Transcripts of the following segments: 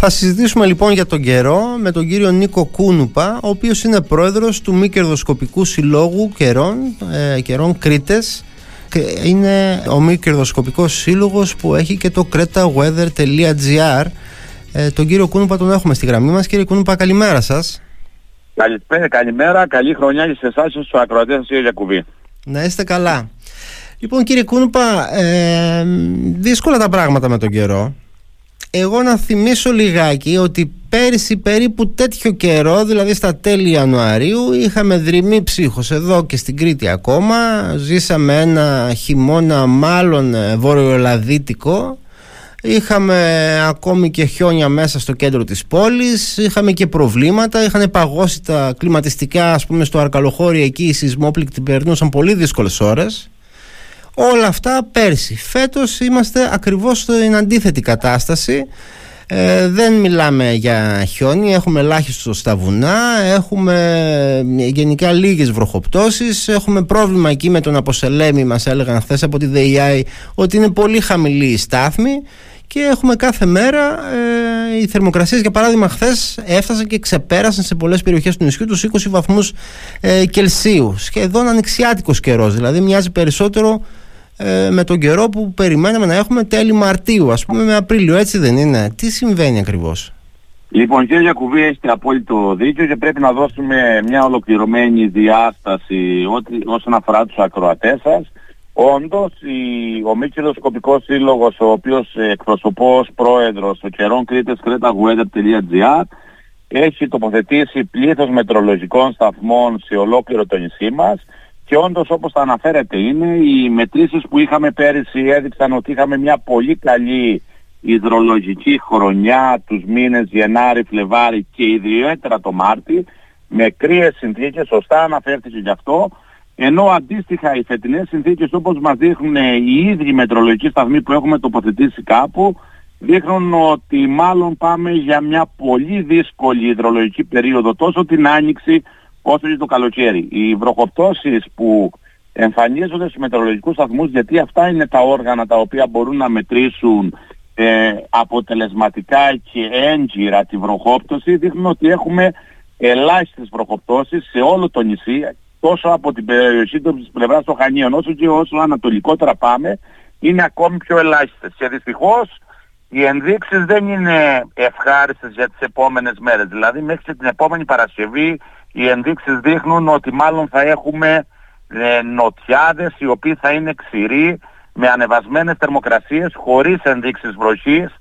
Θα συζητήσουμε λοιπόν για τον καιρό με τον κύριο Νίκο Κούνουπα, ο οποίος είναι πρόεδρος του μη κερδοσκοπικού συλλόγου καιρών, ε, καιρών Κρήτες. Είναι ο μη κερδοσκοπικός σύλλογος που έχει και το cretaweather.gr. Ε, τον κύριο Κούνουπα τον έχουμε στη γραμμή μας. Κύριε Κούνουπα, καλημέρα σας. Καλησπέρα, καλημέρα, καλή χρονιά και σε εσάς και στους ακροατές σας κύριε Γιακουβή. Να είστε καλά. Λοιπόν κύριε Κούνουπα, ε, δύσκολα τα πράγματα με τον καιρό εγώ να θυμίσω λιγάκι ότι πέρυσι περίπου τέτοιο καιρό, δηλαδή στα τέλη Ιανουαρίου, είχαμε δρυμή ψύχος εδώ και στην Κρήτη ακόμα. Ζήσαμε ένα χειμώνα μάλλον ε, βορειοελλαδίτικο. Είχαμε ακόμη και χιόνια μέσα στο κέντρο της πόλης, είχαμε και προβλήματα, είχαν παγώσει τα κλιματιστικά ας πούμε στο Αρκαλοχώρι εκεί οι σεισμόπληκτοι περνούσαν πολύ δύσκολες ώρες. Όλα αυτά πέρσι. Φέτος είμαστε ακριβώς στην αντίθετη κατάσταση. Ε, δεν μιλάμε για χιόνι, έχουμε ελάχιστο στα βουνά, έχουμε γενικά λίγες βροχοπτώσεις, έχουμε πρόβλημα εκεί με τον Αποσελέμη, μας έλεγαν χθες από τη ΔΕΙΑΗ ότι είναι πολύ χαμηλή η στάθμη και έχουμε κάθε μέρα ε, οι θερμοκρασίες για παράδειγμα χθες έφτασαν και ξεπέρασαν σε πολλές περιοχές του νησιού τους 20 βαθμούς ε, Κελσίου σχεδόν ανοιξιάτικος καιρός δηλαδή μοιάζει περισσότερο ε, με τον καιρό που περιμέναμε να έχουμε τέλη Μαρτίου, ας πούμε με Απρίλιο, έτσι δεν είναι. Τι συμβαίνει ακριβώς; Λοιπόν κύριε Γιακουβή έχετε απόλυτο δίκιο και πρέπει να δώσουμε μια ολοκληρωμένη διάσταση ό,τι, όσον αφορά τους ακροατές σας. Όντως η, ο μη κερδοσκοπικός σύλλογος ο οποίος εκπροσωπώ ως πρόεδρος ο καιρών Κρήτες cretaweather.gr έχει τοποθετήσει πλήθος μετρολογικών σταθμών σε ολόκληρο το νησί μας και όντως όπως τα αναφέρετε είναι, οι μετρήσεις που είχαμε πέρυσι έδειξαν ότι είχαμε μια πολύ καλή υδρολογική χρονιά τους μήνες Γενάρη, Φλεβάρη και ιδιαίτερα το Μάρτι με κρύες συνθήκες, σωστά αναφέρθηκε γι' αυτό ενώ αντίστοιχα οι φετινές συνθήκες όπως μας δείχνουν οι ίδιοι μετρολογικοί σταθμοί που έχουμε τοποθετήσει κάπου δείχνουν ότι μάλλον πάμε για μια πολύ δύσκολη υδρολογική περίοδο τόσο την Άνοιξη όσο και το καλοκαίρι. Οι βροχοπτώσεις που εμφανίζονται στους μετεωρολογικούς σταθμούς γιατί αυτά είναι τα όργανα τα οποία μπορούν να μετρήσουν ε, αποτελεσματικά και έγκυρα τη βροχόπτωση δείχνουν ότι έχουμε ελάχιστες βροχοπτώσεις σε όλο το νησί τόσο από την περιοχή της πλευράς των Χανίων όσο και όσο ανατολικότερα πάμε είναι ακόμη πιο ελάχιστες και δυστυχώς οι ενδείξεις δεν είναι ευχάριστες για τις επόμενες μέρες δηλαδή μέχρι και την επόμενη Παρασκευή οι ενδείξεις δείχνουν ότι μάλλον θα έχουμε ε, νοτιάδες οι οποίοι θα είναι ξηροί με ανεβασμένες θερμοκρασίες χωρίς ενδείξεις βροχής.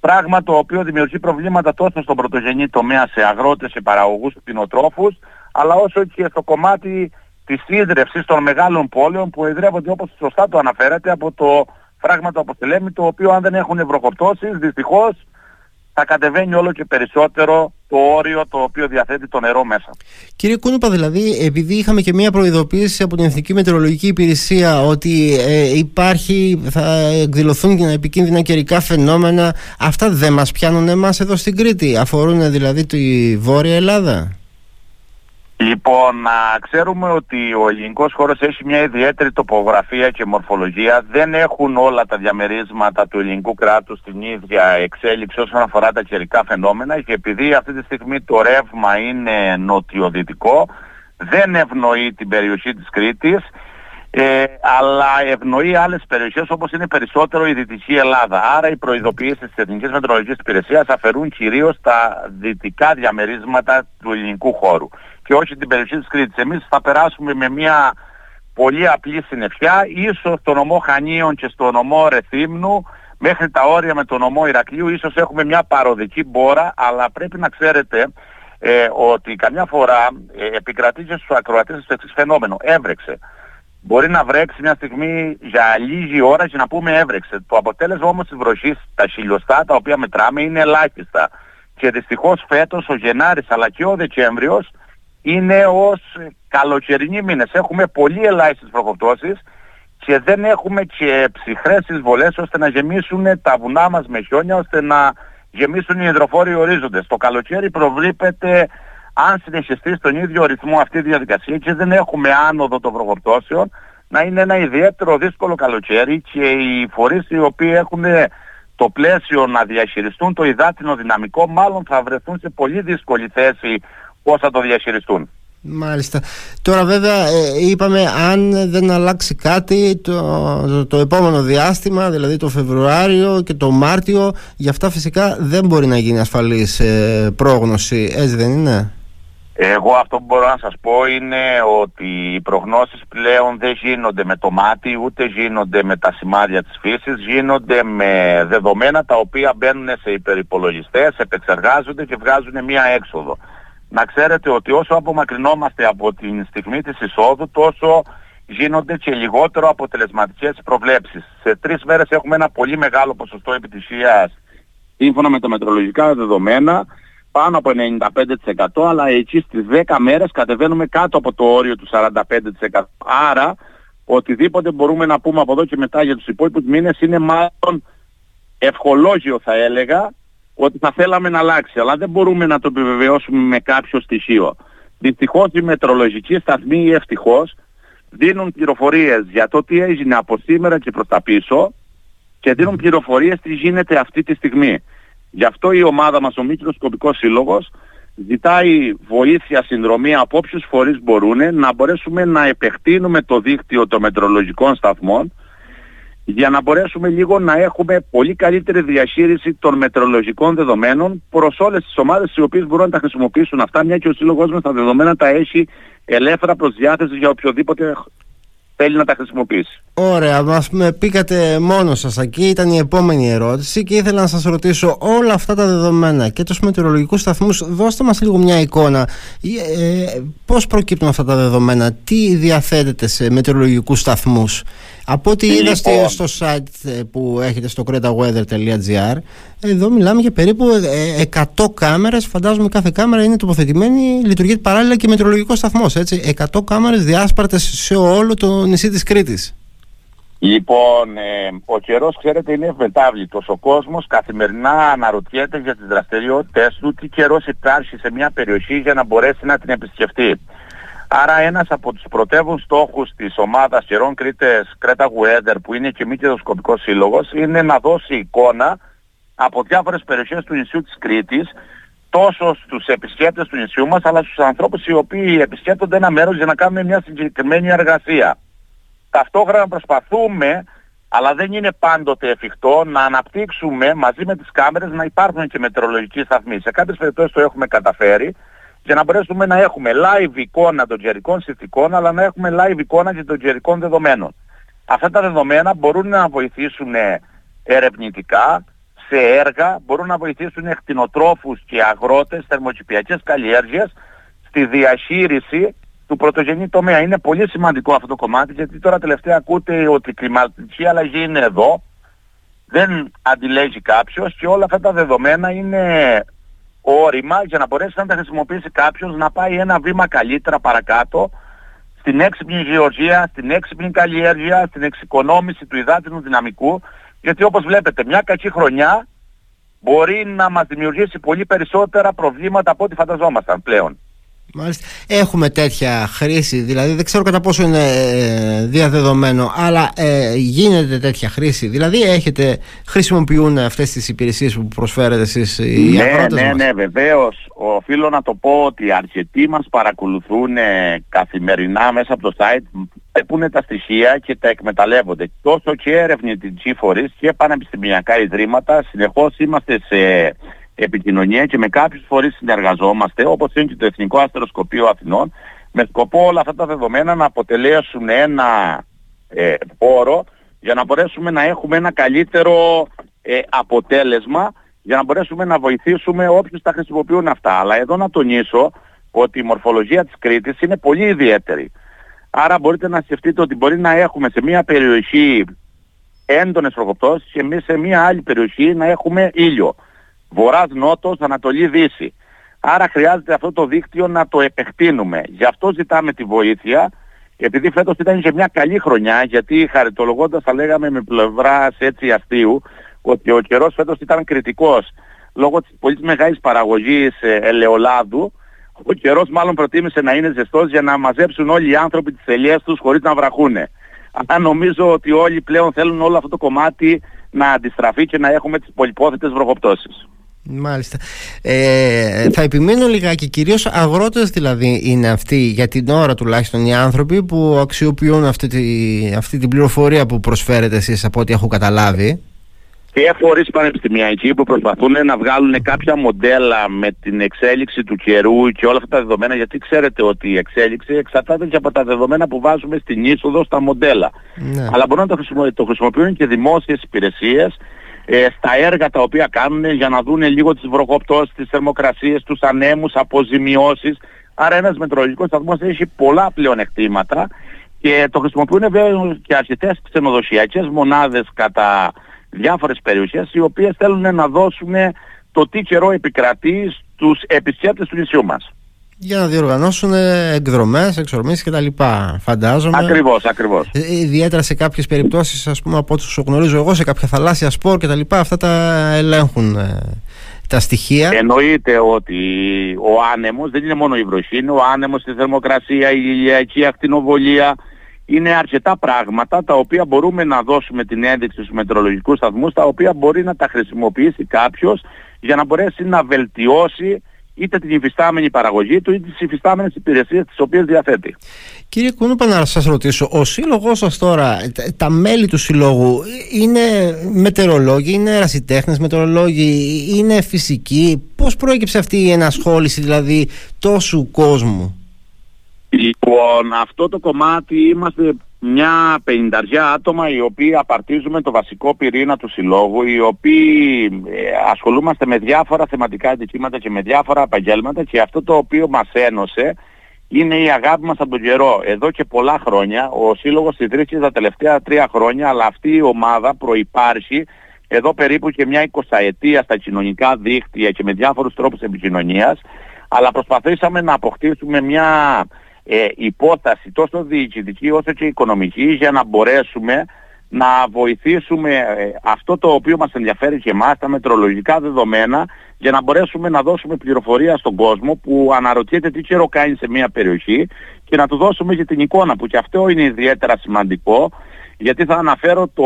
Πράγμα το οποίο δημιουργεί προβλήματα τόσο στον πρωτογενή τομέα σε αγρότες, σε παραγωγούς, κτηνοτρόφους αλλά όσο και στο κομμάτι της ίδρευσης των μεγάλων πόλεων που εδρεύονται όπως σωστά το αναφέρατε από το φράγμα του Αποστελέμη το οποίο αν δεν έχουν βροχοπτώσεις δυστυχώς θα κατεβαίνει όλο και περισσότερο το όριο το οποίο διαθέτει το νερό μέσα. Κύριε Κούνουπα, δηλαδή, επειδή είχαμε και μια προειδοποίηση από την Εθνική Μετεωρολογική Υπηρεσία ότι ε, υπάρχει, θα εκδηλωθούν επικίνδυνα καιρικά φαινόμενα, αυτά δεν μας πιάνουν εμάς εδώ στην Κρήτη, αφορούν δηλαδή τη Βόρεια Ελλάδα; Λοιπόν, να ξέρουμε ότι ο ελληνικός χώρος έχει μια ιδιαίτερη τοπογραφία και μορφολογία. Δεν έχουν όλα τα διαμερίσματα του ελληνικού κράτους την ίδια εξέλιξη όσον αφορά τα καιρικά φαινόμενα και επειδή αυτή τη στιγμή το ρεύμα είναι νοτιοδυτικό, δεν ευνοεί την περιοχή της Κρήτης, ε, αλλά ευνοεί άλλες περιοχές όπως είναι περισσότερο η Δυτική Ελλάδα. Άρα οι προειδοποιήσεις της Εθνικής Μετρολογικής Υπηρεσίας αφαιρούν κυρίως τα δυτικά διαμερίσματα του ελληνικού χώρου και όχι την περιοχή της Κρήτης. Εμείς θα περάσουμε με μια πολύ απλή συννεφιά, ίσως στο νομό Χανίων και στο νομό Ρεθύμνου, μέχρι τα όρια με το νομό Ηρακλείου, ίσως έχουμε μια παροδική μπόρα, αλλά πρέπει να ξέρετε ε, ότι καμιά φορά ε, επικρατεί και στους ακροατές το εξής φαινόμενο. Έβρεξε. Μπορεί να βρέξει μια στιγμή για λίγη ώρα και να πούμε έβρεξε. Το αποτέλεσμα όμως της βροχής, τα χιλιοστά τα οποία μετράμε είναι ελάχιστα. Και δυστυχώς φέτος ο Γενάρης αλλά και ο Δεκέμβριος είναι ως καλοκαιρινοί μήνες. Έχουμε πολύ ελάχιστες προκοπτώσεις και δεν έχουμε και ψυχρές εισβολές ώστε να γεμίσουν τα βουνά μας με χιόνια, ώστε να γεμίσουν οι υδροφόροι ορίζοντες. Το καλοκαίρι προβλέπεται αν συνεχιστεί στον ίδιο ρυθμό αυτή η διαδικασία και δεν έχουμε άνοδο των προκοπτώσεων, να είναι ένα ιδιαίτερο δύσκολο καλοκαίρι και οι φορείς οι οποίοι έχουν το πλαίσιο να διαχειριστούν το υδάτινο δυναμικό μάλλον θα βρεθούν σε πολύ δύσκολη θέση πώς θα το διαχειριστούν. Μάλιστα. Τώρα βέβαια ε, είπαμε αν δεν αλλάξει κάτι το, το, επόμενο διάστημα, δηλαδή το Φεβρουάριο και το Μάρτιο, γι' αυτά φυσικά δεν μπορεί να γίνει ασφαλής ε, πρόγνωση, έτσι δεν είναι; Εγώ αυτό που μπορώ να σας πω είναι ότι οι προγνώσεις πλέον δεν γίνονται με το μάτι ούτε γίνονται με τα σημάδια της φύσης, γίνονται με δεδομένα τα οποία μπαίνουν σε υπερυπολογιστές, επεξεργάζονται και βγάζουν μία έξοδο να ξέρετε ότι όσο απομακρυνόμαστε από την στιγμή της εισόδου τόσο γίνονται και λιγότερο αποτελεσματικές προβλέψεις. Σε τρεις μέρες έχουμε ένα πολύ μεγάλο ποσοστό επιτυχίας σύμφωνα με τα μετρολογικά δεδομένα πάνω από 95% αλλά εκεί στις 10 μέρες κατεβαίνουμε κάτω από το όριο του 45%. Άρα οτιδήποτε μπορούμε να πούμε από εδώ και μετά για τους υπόλοιπους μήνες είναι μάλλον ευχολόγιο θα έλεγα ότι θα θέλαμε να αλλάξει, αλλά δεν μπορούμε να το επιβεβαιώσουμε με κάποιο στοιχείο. Δυστυχώς οι μετρολογικοί σταθμοί ή ευτυχώς δίνουν πληροφορίες για το τι έγινε από σήμερα και προς τα πίσω και δίνουν πληροφορίες τι γίνεται αυτή τη στιγμή. Γι' αυτό η ομάδα μας, ο Μικροσκοπικός Σύλλογος, ζητάει βοήθεια, συνδρομή από όποιους φορείς μπορούν να μπορέσουμε να επεκτείνουμε το δίκτυο των μετρολογικών σταθμών για να μπορέσουμε λίγο να έχουμε πολύ καλύτερη διαχείριση των μετρολογικών δεδομένων προς όλες τις ομάδες οι οποίες μπορούν να τα χρησιμοποιήσουν αυτά, μια και ο Σύλλογος μας τα δεδομένα τα έχει ελεύθερα προς διάθεση για οποιοδήποτε θέλει να τα χρησιμοποιήσει. Ωραία, μα με πήκατε μόνος σας εκεί. Ήταν η επόμενη ερώτηση και ήθελα να σας ρωτήσω όλα αυτά τα δεδομένα και τους μετεωρολογικού σταθμούς. Δώστε μας λίγο μια εικόνα. Ε, Πώς προκύπτουν αυτά τα δεδομένα, τι διαθέτεται σε μετεωρολογικού σταθμούς; Από ό,τι είδα λοιπόν. στο site ε, που έχετε στο cretaweather.gr εδώ μιλάμε για περίπου 100 ε, κάμερες φαντάζομαι κάθε κάμερα είναι τοποθετημένη λειτουργεί παράλληλα και μετρολογικό σταθμός έτσι 100 κάμερες διάσπαρτες σε όλο το νησί της Κρήτης Λοιπόν, ε, ο καιρός ξέρετε είναι ευμετάβλητος. Ο κόσμος καθημερινά αναρωτιέται για τις δραστηριότητες του τι καιρός υπάρχει σε μια περιοχή για να μπορέσει να την επισκεφτεί. Άρα ένας από τους πρωτεύους στόχους της ομάδας καιρών Κρήτες Κρέτα Weather που είναι και μη κερδοσκοπικός σύλλογος είναι να δώσει εικόνα από διάφορες περιοχές του νησιού της Κρήτης τόσο στους επισκέπτες του νησιού μας αλλά στους ανθρώπους οι οποίοι επισκέπτονται ένα μέρος για να κάνουν μια συγκεκριμένη εργασία. Ταυτόχρονα προσπαθούμε αλλά δεν είναι πάντοτε εφικτό να αναπτύξουμε μαζί με τις κάμερες να υπάρχουν και μετεωρολογικοί σταθμοί. Σε κάποιες περιπτώσεις το έχουμε καταφέρει για να μπορέσουμε να έχουμε live εικόνα των καιρικών συνθηκών αλλά να έχουμε live εικόνα και των καιρικών δεδομένων. Αυτά τα δεδομένα μπορούν να βοηθήσουν ερευνητικά σε έργα, μπορούν να βοηθήσουν εκτινοτρόφους και αγρότες, θερμοκηπιακές καλλιέργειες στη διαχείριση του πρωτογενή τομέα. Είναι πολύ σημαντικό αυτό το κομμάτι γιατί τώρα τελευταία ακούτε ότι η κλιματική αλλαγή είναι εδώ, δεν αντιλέγει κάποιος και όλα αυτά τα δεδομένα είναι όρημα για να μπορέσει να τα χρησιμοποιήσει κάποιος να πάει ένα βήμα καλύτερα παρακάτω στην έξυπνη γεωργία, στην έξυπνη καλλιέργεια, στην εξοικονόμηση του υδάτινου δυναμικού γιατί όπως βλέπετε μια κακή χρονιά μπορεί να μας δημιουργήσει πολύ περισσότερα προβλήματα από ό,τι φανταζόμασταν πλέον. Μάλιστα. Έχουμε τέτοια χρήση, δηλαδή δεν ξέρω κατά πόσο είναι ε, διαδεδομένο, αλλά ε, γίνεται τέτοια χρήση. Δηλαδή έχετε, χρησιμοποιούν αυτές τις υπηρεσίες που προσφέρετε εσείς οι ναι, αγρότες Ναι, μας; ναι, βεβαίως. Οφείλω να το πω ότι αρκετοί μας παρακολουθούν ε, καθημερινά μέσα από το site, βλέπουν τα στοιχεία και τα εκμεταλλεύονται. Τόσο και ερευνητικοί φορείς και πανεπιστημιακά ιδρύματα, συνεχώς είμαστε σε επικοινωνία και με κάποιους φορείς συνεργαζόμαστε, όπως είναι και το Εθνικό Αστεροσκοπείο Αθηνών, με σκοπό όλα αυτά τα δεδομένα να αποτελέσουν ένα ε, πόρο για να μπορέσουμε να έχουμε ένα καλύτερο ε, αποτέλεσμα για να μπορέσουμε να βοηθήσουμε όποιους τα χρησιμοποιούν αυτά. Αλλά εδώ να τονίσω ότι η μορφολογία της Κρήτης είναι πολύ ιδιαίτερη. Άρα μπορείτε να σκεφτείτε ότι μπορεί να έχουμε σε μια περιοχή έντονες προκοπτώσεις και εμείς σε μια άλλη περιοχή να έχουμε ήλιο βορράς νότος, ανατολή δύση. Άρα χρειάζεται αυτό το δίκτυο να το επεκτείνουμε. Γι' αυτό ζητάμε τη βοήθεια, επειδή φέτος ήταν και μια καλή χρονιά, γιατί χαριτολογώντας θα λέγαμε με πλευράς έτσι αστείου, ότι ο καιρός φέτος ήταν κριτικός. Λόγω της πολύ μεγάλης παραγωγής ε, ελαιολάδου, ο καιρός μάλλον προτίμησε να είναι ζεστός για να μαζέψουν όλοι οι άνθρωποι τις ελιές τους χωρίς να βραχούνε. Αλλά νομίζω ότι όλοι πλέον θέλουν όλο αυτό το κομμάτι να αντιστραφεί και να έχουμε τις πολυπόθητες βροχοπτώσεις. Μάλιστα. Ε, θα επιμείνω λιγάκι, κυρίως αγρότες δηλαδή είναι αυτοί για την ώρα τουλάχιστον οι άνθρωποι που αξιοποιούν αυτή, τη, αυτή την πληροφορία που προσφέρετε εσείς από ό,τι έχω καταλάβει και φορείς πανεπιστημιακοί που προσπαθούν να βγάλουν κάποια μοντέλα με την εξέλιξη του καιρού και όλα αυτά τα δεδομένα γιατί ξέρετε ότι η εξέλιξη εξαρτάται και από τα δεδομένα που βάζουμε στην είσοδο στα μοντέλα. Ναι. Αλλά μπορούν να το, το χρησιμοποιούν και δημόσιες υπηρεσίες ε, στα έργα τα οποία κάνουν για να δουν λίγο τις βροχοπτώσεις, τις θερμοκρασίες, τους ανέμους, αποζημιώσεις. Άρα ένας μετρολογικός σταθμός έχει πολλά πλεονεκτήματα και το χρησιμοποιούν βέβαια και αρκετές ξενοδοσιακές μονάδες κατά διάφορες περιοχές οι οποίες θέλουν να δώσουν το τι καιρό επικρατεί στους επισκέπτες του νησιού μας. Για να διοργανώσουν εκδρομές, εξορμήσεις και τα λοιπά, φαντάζομαι. Ακριβώς, ακριβώς. Ε, ιδιαίτερα σε κάποιες περιπτώσεις, ας πούμε, από ό,τι γνωρίζω εγώ, σε κάποια θαλάσσια σπορ και τα λοιπά, αυτά τα ελέγχουν ε, τα στοιχεία. Εννοείται ότι ο άνεμος δεν είναι μόνο η βροχή, είναι ο άνεμος, η θερμοκρασία, η ηλιακή ακτινοβολία, είναι αρκετά πράγματα τα οποία μπορούμε να δώσουμε την ένδειξη στους μετρολογικούς σταθμούς τα οποία μπορεί να τα χρησιμοποιήσει κάποιος για να μπορέσει να βελτιώσει είτε την υφιστάμενη παραγωγή του είτε τις υφιστάμενες υπηρεσίες τις οποίες διαθέτει. Κύριε Κούνουπα να σας ρωτήσω, ο σύλλογός σας τώρα, τα μέλη του συλλόγου είναι μετεωρολόγοι, είναι ερασιτέχνες μετεωρολόγοι, είναι φυσικοί; Πώς προέκυψε αυτή η ενασχόληση δηλαδή τόσου κόσμου; Λοιπόν, αυτό το κομμάτι είμαστε μια πενηνταριά άτομα οι οποίοι απαρτίζουμε το βασικό πυρήνα του συλλόγου, οι οποίοι ε, ασχολούμαστε με διάφορα θεματικά αντικείμενα και με διάφορα επαγγέλματα και αυτό το οποίο μας ένωσε είναι η αγάπη μας από τον καιρό. Εδώ και πολλά χρόνια, ο Σύλλογος ιδρύθηκε τα τελευταία τρία χρόνια, αλλά αυτή η ομάδα προϋπάρχει εδώ περίπου και μια εικοσαετία στα κοινωνικά δίκτυα και με διάφορους τρόπους επικοινωνίας, αλλά προσπαθήσαμε να αποκτήσουμε μια ε, υπόταση τόσο διοικητική όσο και οικονομική για να μπορέσουμε να βοηθήσουμε ε, αυτό το οποίο μας ενδιαφέρει και εμάς, τα μετρολογικά δεδομένα, για να μπορέσουμε να δώσουμε πληροφορία στον κόσμο που αναρωτιέται τι καιρό κάνει σε μια περιοχή και να του δώσουμε και την εικόνα που και αυτό είναι ιδιαίτερα σημαντικό γιατί θα αναφέρω το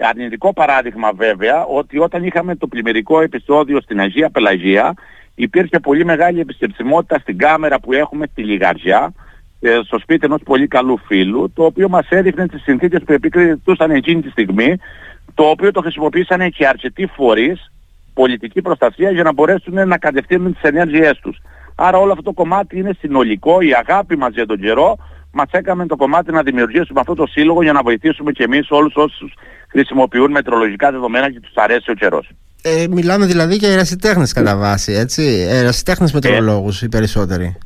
αρνητικό παράδειγμα βέβαια ότι όταν είχαμε το πλημμυρικό επεισόδιο στην Αγία Πελαγία υπήρχε πολύ μεγάλη επισκεψιμότητα στην κάμερα που έχουμε στη Λιγαριά, ε, στο σπίτι ενός πολύ καλού φίλου, το οποίο μας έδειχνε τις συνθήκες που επικριτούσαν εκείνη τη στιγμή, το οποίο το χρησιμοποίησαν και αρκετοί φορείς, πολιτική προστασία, για να μπορέσουν να κατευθύνουν τις ενέργειές τους. Άρα όλο αυτό το κομμάτι είναι συνολικό, η αγάπη μας για τον καιρό, μας έκαμε το κομμάτι να δημιουργήσουμε αυτό το σύλλογο για να βοηθήσουμε και εμείς όλους όσους χρησιμοποιούν μετρολογικά δεδομένα και τους αρέσει ο καιρός. Ε, μιλάμε δηλαδή για ερασιτέχνες κατά βάση, έτσι. Ερασιτέχνες μετρολόγους οι περισσότεροι.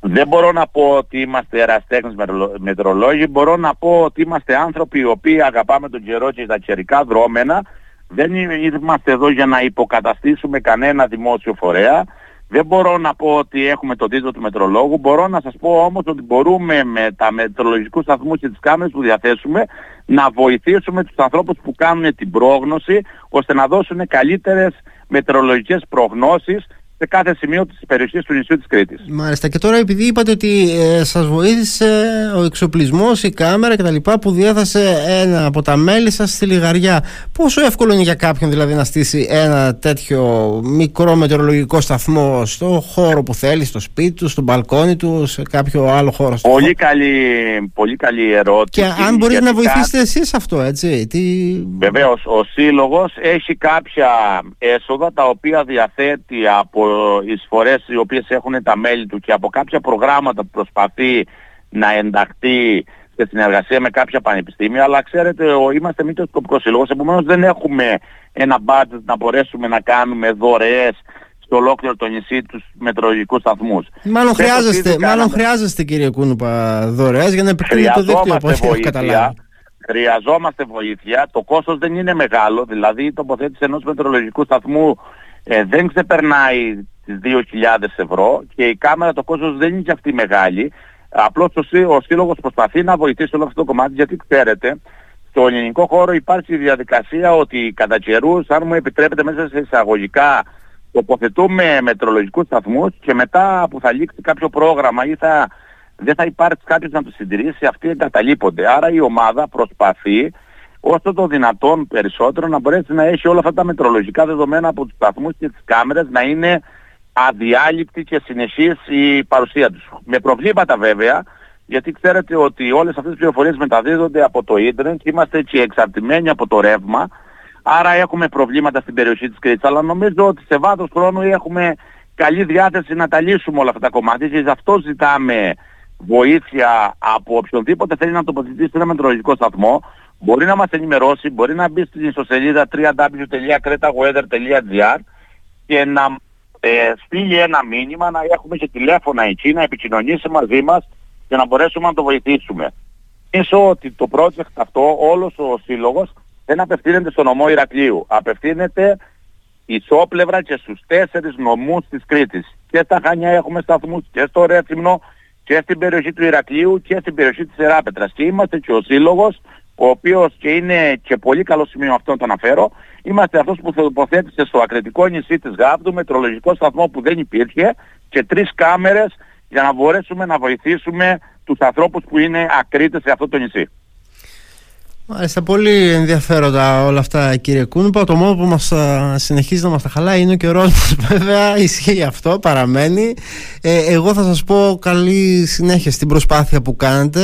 Δεν μπορώ να πω ότι είμαστε ερασιτέχνες μετρολόγοι, μπορώ να πω ότι είμαστε άνθρωποι οι οποίοι αγαπάμε τον καιρό και τα καιρικά δρόμενα. Δεν είμαστε εδώ για να υποκαταστήσουμε κανένα δημόσιο φορέα. Δεν μπορώ να πω ότι έχουμε τον τίτλο του μετρολόγου. Μπορώ να σας πω όμως ότι μπορούμε με τα μετρολογικούς σταθμούς και τις κάμερες που διαθέσουμε να βοηθήσουμε τους ανθρώπους που κάνουν την πρόγνωση ώστε να δώσουν καλύτερες μετρολογικές προγνώσεις σε κάθε σημείο της περιοχής του νησιού της Κρήτης. Μάλιστα. Και τώρα επειδή είπατε ότι ε, σας βοήθησε ο εξοπλισμός, η κάμερα κτλ. που διέθεσε ένα από τα μέλη σας στη Λιγαριά. Πόσο εύκολο είναι για κάποιον δηλαδή να στήσει ένα τέτοιο μικρό μετεωρολογικό σταθμό στο χώρο που θέλει, στο σπίτι του, στο μπαλκόνι του, σε κάποιο άλλο χώρο. Πολύ καλή, πολύ καλή ερώτηση. Και αν μπορείτε να βοηθήσετε κάτι... εσείς αυτό, έτσι. Τι... Βεβαίως, ο Σύλλογος έχει κάποια έσοδα τα οποία διαθέτει από εισφορές οι οποίες έχουν τα μέλη του και από κάποια προγράμματα που προσπαθεί να ενταχθεί σε συνεργασία με κάποια πανεπιστήμια, αλλά ξέρετε, είμαστε μη σκοπικός σύλλογος, επομένως δεν έχουμε ένα budget να μπορέσουμε να κάνουμε δωρεές στο ολόκληρο το νησί τους μετρολογικούς σταθμούς. Μάλλον χρειάζεστε, μάλλον χρειάζεστε κύριε Κούνουπα δωρεές για να επεκτείνει το δίκτυο από ό,τι έχω καταλάβει. Χρειαζόμαστε βοήθεια. Το κόστος δεν είναι μεγάλο, δηλαδή η τοποθέτηση ενός μετρολογικού σταθμού ε, δεν ξεπερνάει τις 2.000 ευρώ και η κάμερα το κόστος δεν είναι και αυτή μεγάλη. Απλώς ο, ο Σύλλογος προσπαθεί να βοηθήσει όλο αυτό το κομμάτι γιατί ξέρετε στο ελληνικό χώρο υπάρχει η διαδικασία ότι κατά καιρούς, αν μου επιτρέπετε μέσα σε εισαγωγικά, τοποθετούμε μετρολογικούς σταθμούς και μετά που θα λήξει κάποιο πρόγραμμα ή θα, δεν θα υπάρξει κάποιος να το συντηρήσει, αυτοί εγκαταλείπονται. Άρα η ομάδα προσπαθεί όσο το δυνατόν περισσότερο να μπορέσει να έχει όλα αυτά τα μετρολογικά δεδομένα από τους σταθμούς και τις κάμερες να είναι αδιάλειπτη και συνεχής η παρουσία τους. Με προβλήματα βέβαια, γιατί ξέρετε ότι όλες αυτές τις πληροφορίες μεταδίδονται από το ίντερνετ, είμαστε έτσι εξαρτημένοι από το ρεύμα, άρα έχουμε προβλήματα στην περιοχή της Κρήτης, αλλά νομίζω ότι σε βάθος χρόνου έχουμε καλή διάθεση να τα λύσουμε όλα αυτά τα κομμάτια και γι' αυτό ζητάμε βοήθεια από οποιονδήποτε θέλει να τοποθετήσει ένα μετρολογικό σταθμό, μπορεί να μας ενημερώσει, μπορεί να μπει στην ιστοσελίδα www.cretaweather.gr και να ε, στείλει ένα μήνυμα, να έχουμε και τηλέφωνα εκεί, να επικοινωνήσει μαζί μας και να μπορέσουμε να το βοηθήσουμε. Πίσω ότι το project αυτό, όλος ο σύλλογος, δεν απευθύνεται στο νομό Ηρακλείου. Απευθύνεται ισόπλευρα και στους τέσσερις νομούς της Κρήτης. Και στα Χανιά έχουμε σταθμούς και στο Ρέθυμνο και στην περιοχή του Ηρακλείου και στην περιοχή της Εράπετρας. Και είμαστε και ο σύλλογος, ο οποίος και είναι και πολύ καλό σημείο αυτό να το αναφέρω, είμαστε αυτός που τοποθέτησε στο ακριτικό νησί της Γάπτου μετρολογικό σταθμό που δεν υπήρχε και τρεις κάμερες για να μπορέσουμε να βοηθήσουμε τους ανθρώπους που είναι ακρίτες σε αυτό το νησί. Μάλιστα, πολύ ενδιαφέροντα όλα αυτά κύριε Κούνπα. Το μόνο που μας συνεχίζει να μας τα χαλάει είναι ο καιρός μας βέβαια, ισχύει αυτό, παραμένει. Ε, εγώ θα σας πω καλή συνέχεια στην προσπάθεια που κάνετε.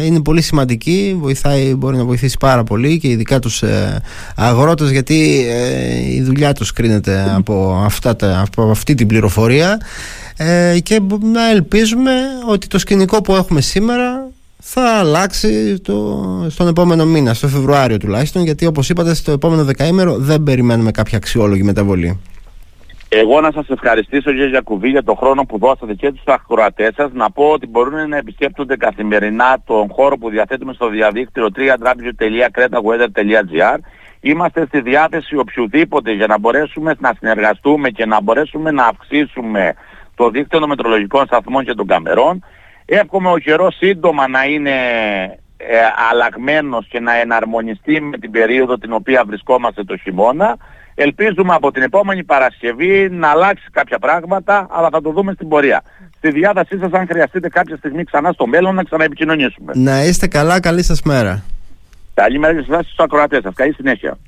Ε, είναι πολύ σημαντική, βοηθάει, μπορεί να βοηθήσει πάρα πολύ και ειδικά τους ε, αγρότες γιατί ε, η δουλειά τους κρίνεται από, αυτά από αυτή την πληροφορία και να ελπίζουμε ότι το σκηνικό που έχουμε σήμερα θα αλλάξει το, στον επόμενο μήνα, στο Φεβρουάριο τουλάχιστον, γιατί όπως είπατε στο επόμενο δεκαήμερο δεν περιμένουμε κάποια αξιόλογη μεταβολή. Εγώ να σας ευχαριστήσω για Γιακουβή για τον χρόνο που δώσατε και τους ακροατές σας. Να πω ότι μπορούν να επισκέπτονται καθημερινά τον χώρο που διαθέτουμε στο διαδίκτυο www.cretaweather.gr Είμαστε στη διάθεση οποιοδήποτε για να μπορέσουμε να συνεργαστούμε και να μπορέσουμε να αυξήσουμε το δίκτυο των μετρολογικών σταθμών και των καμερών Εύχομαι ο καιρός σύντομα να είναι ε, αλλαγμένος και να εναρμονιστεί με την περίοδο την οποία βρισκόμαστε το χειμώνα. Ελπίζουμε από την επόμενη Παρασκευή να αλλάξει κάποια πράγματα, αλλά θα το δούμε στην πορεία. Στη διάθεσή σας αν χρειαστείτε κάποια στιγμή ξανά στο μέλλον να ξαναεπικοινωνήσουμε. Να είστε καλά, καλή σας μέρα. Καλή μέρα και στους ακροατές σας. Καλή συνέχεια.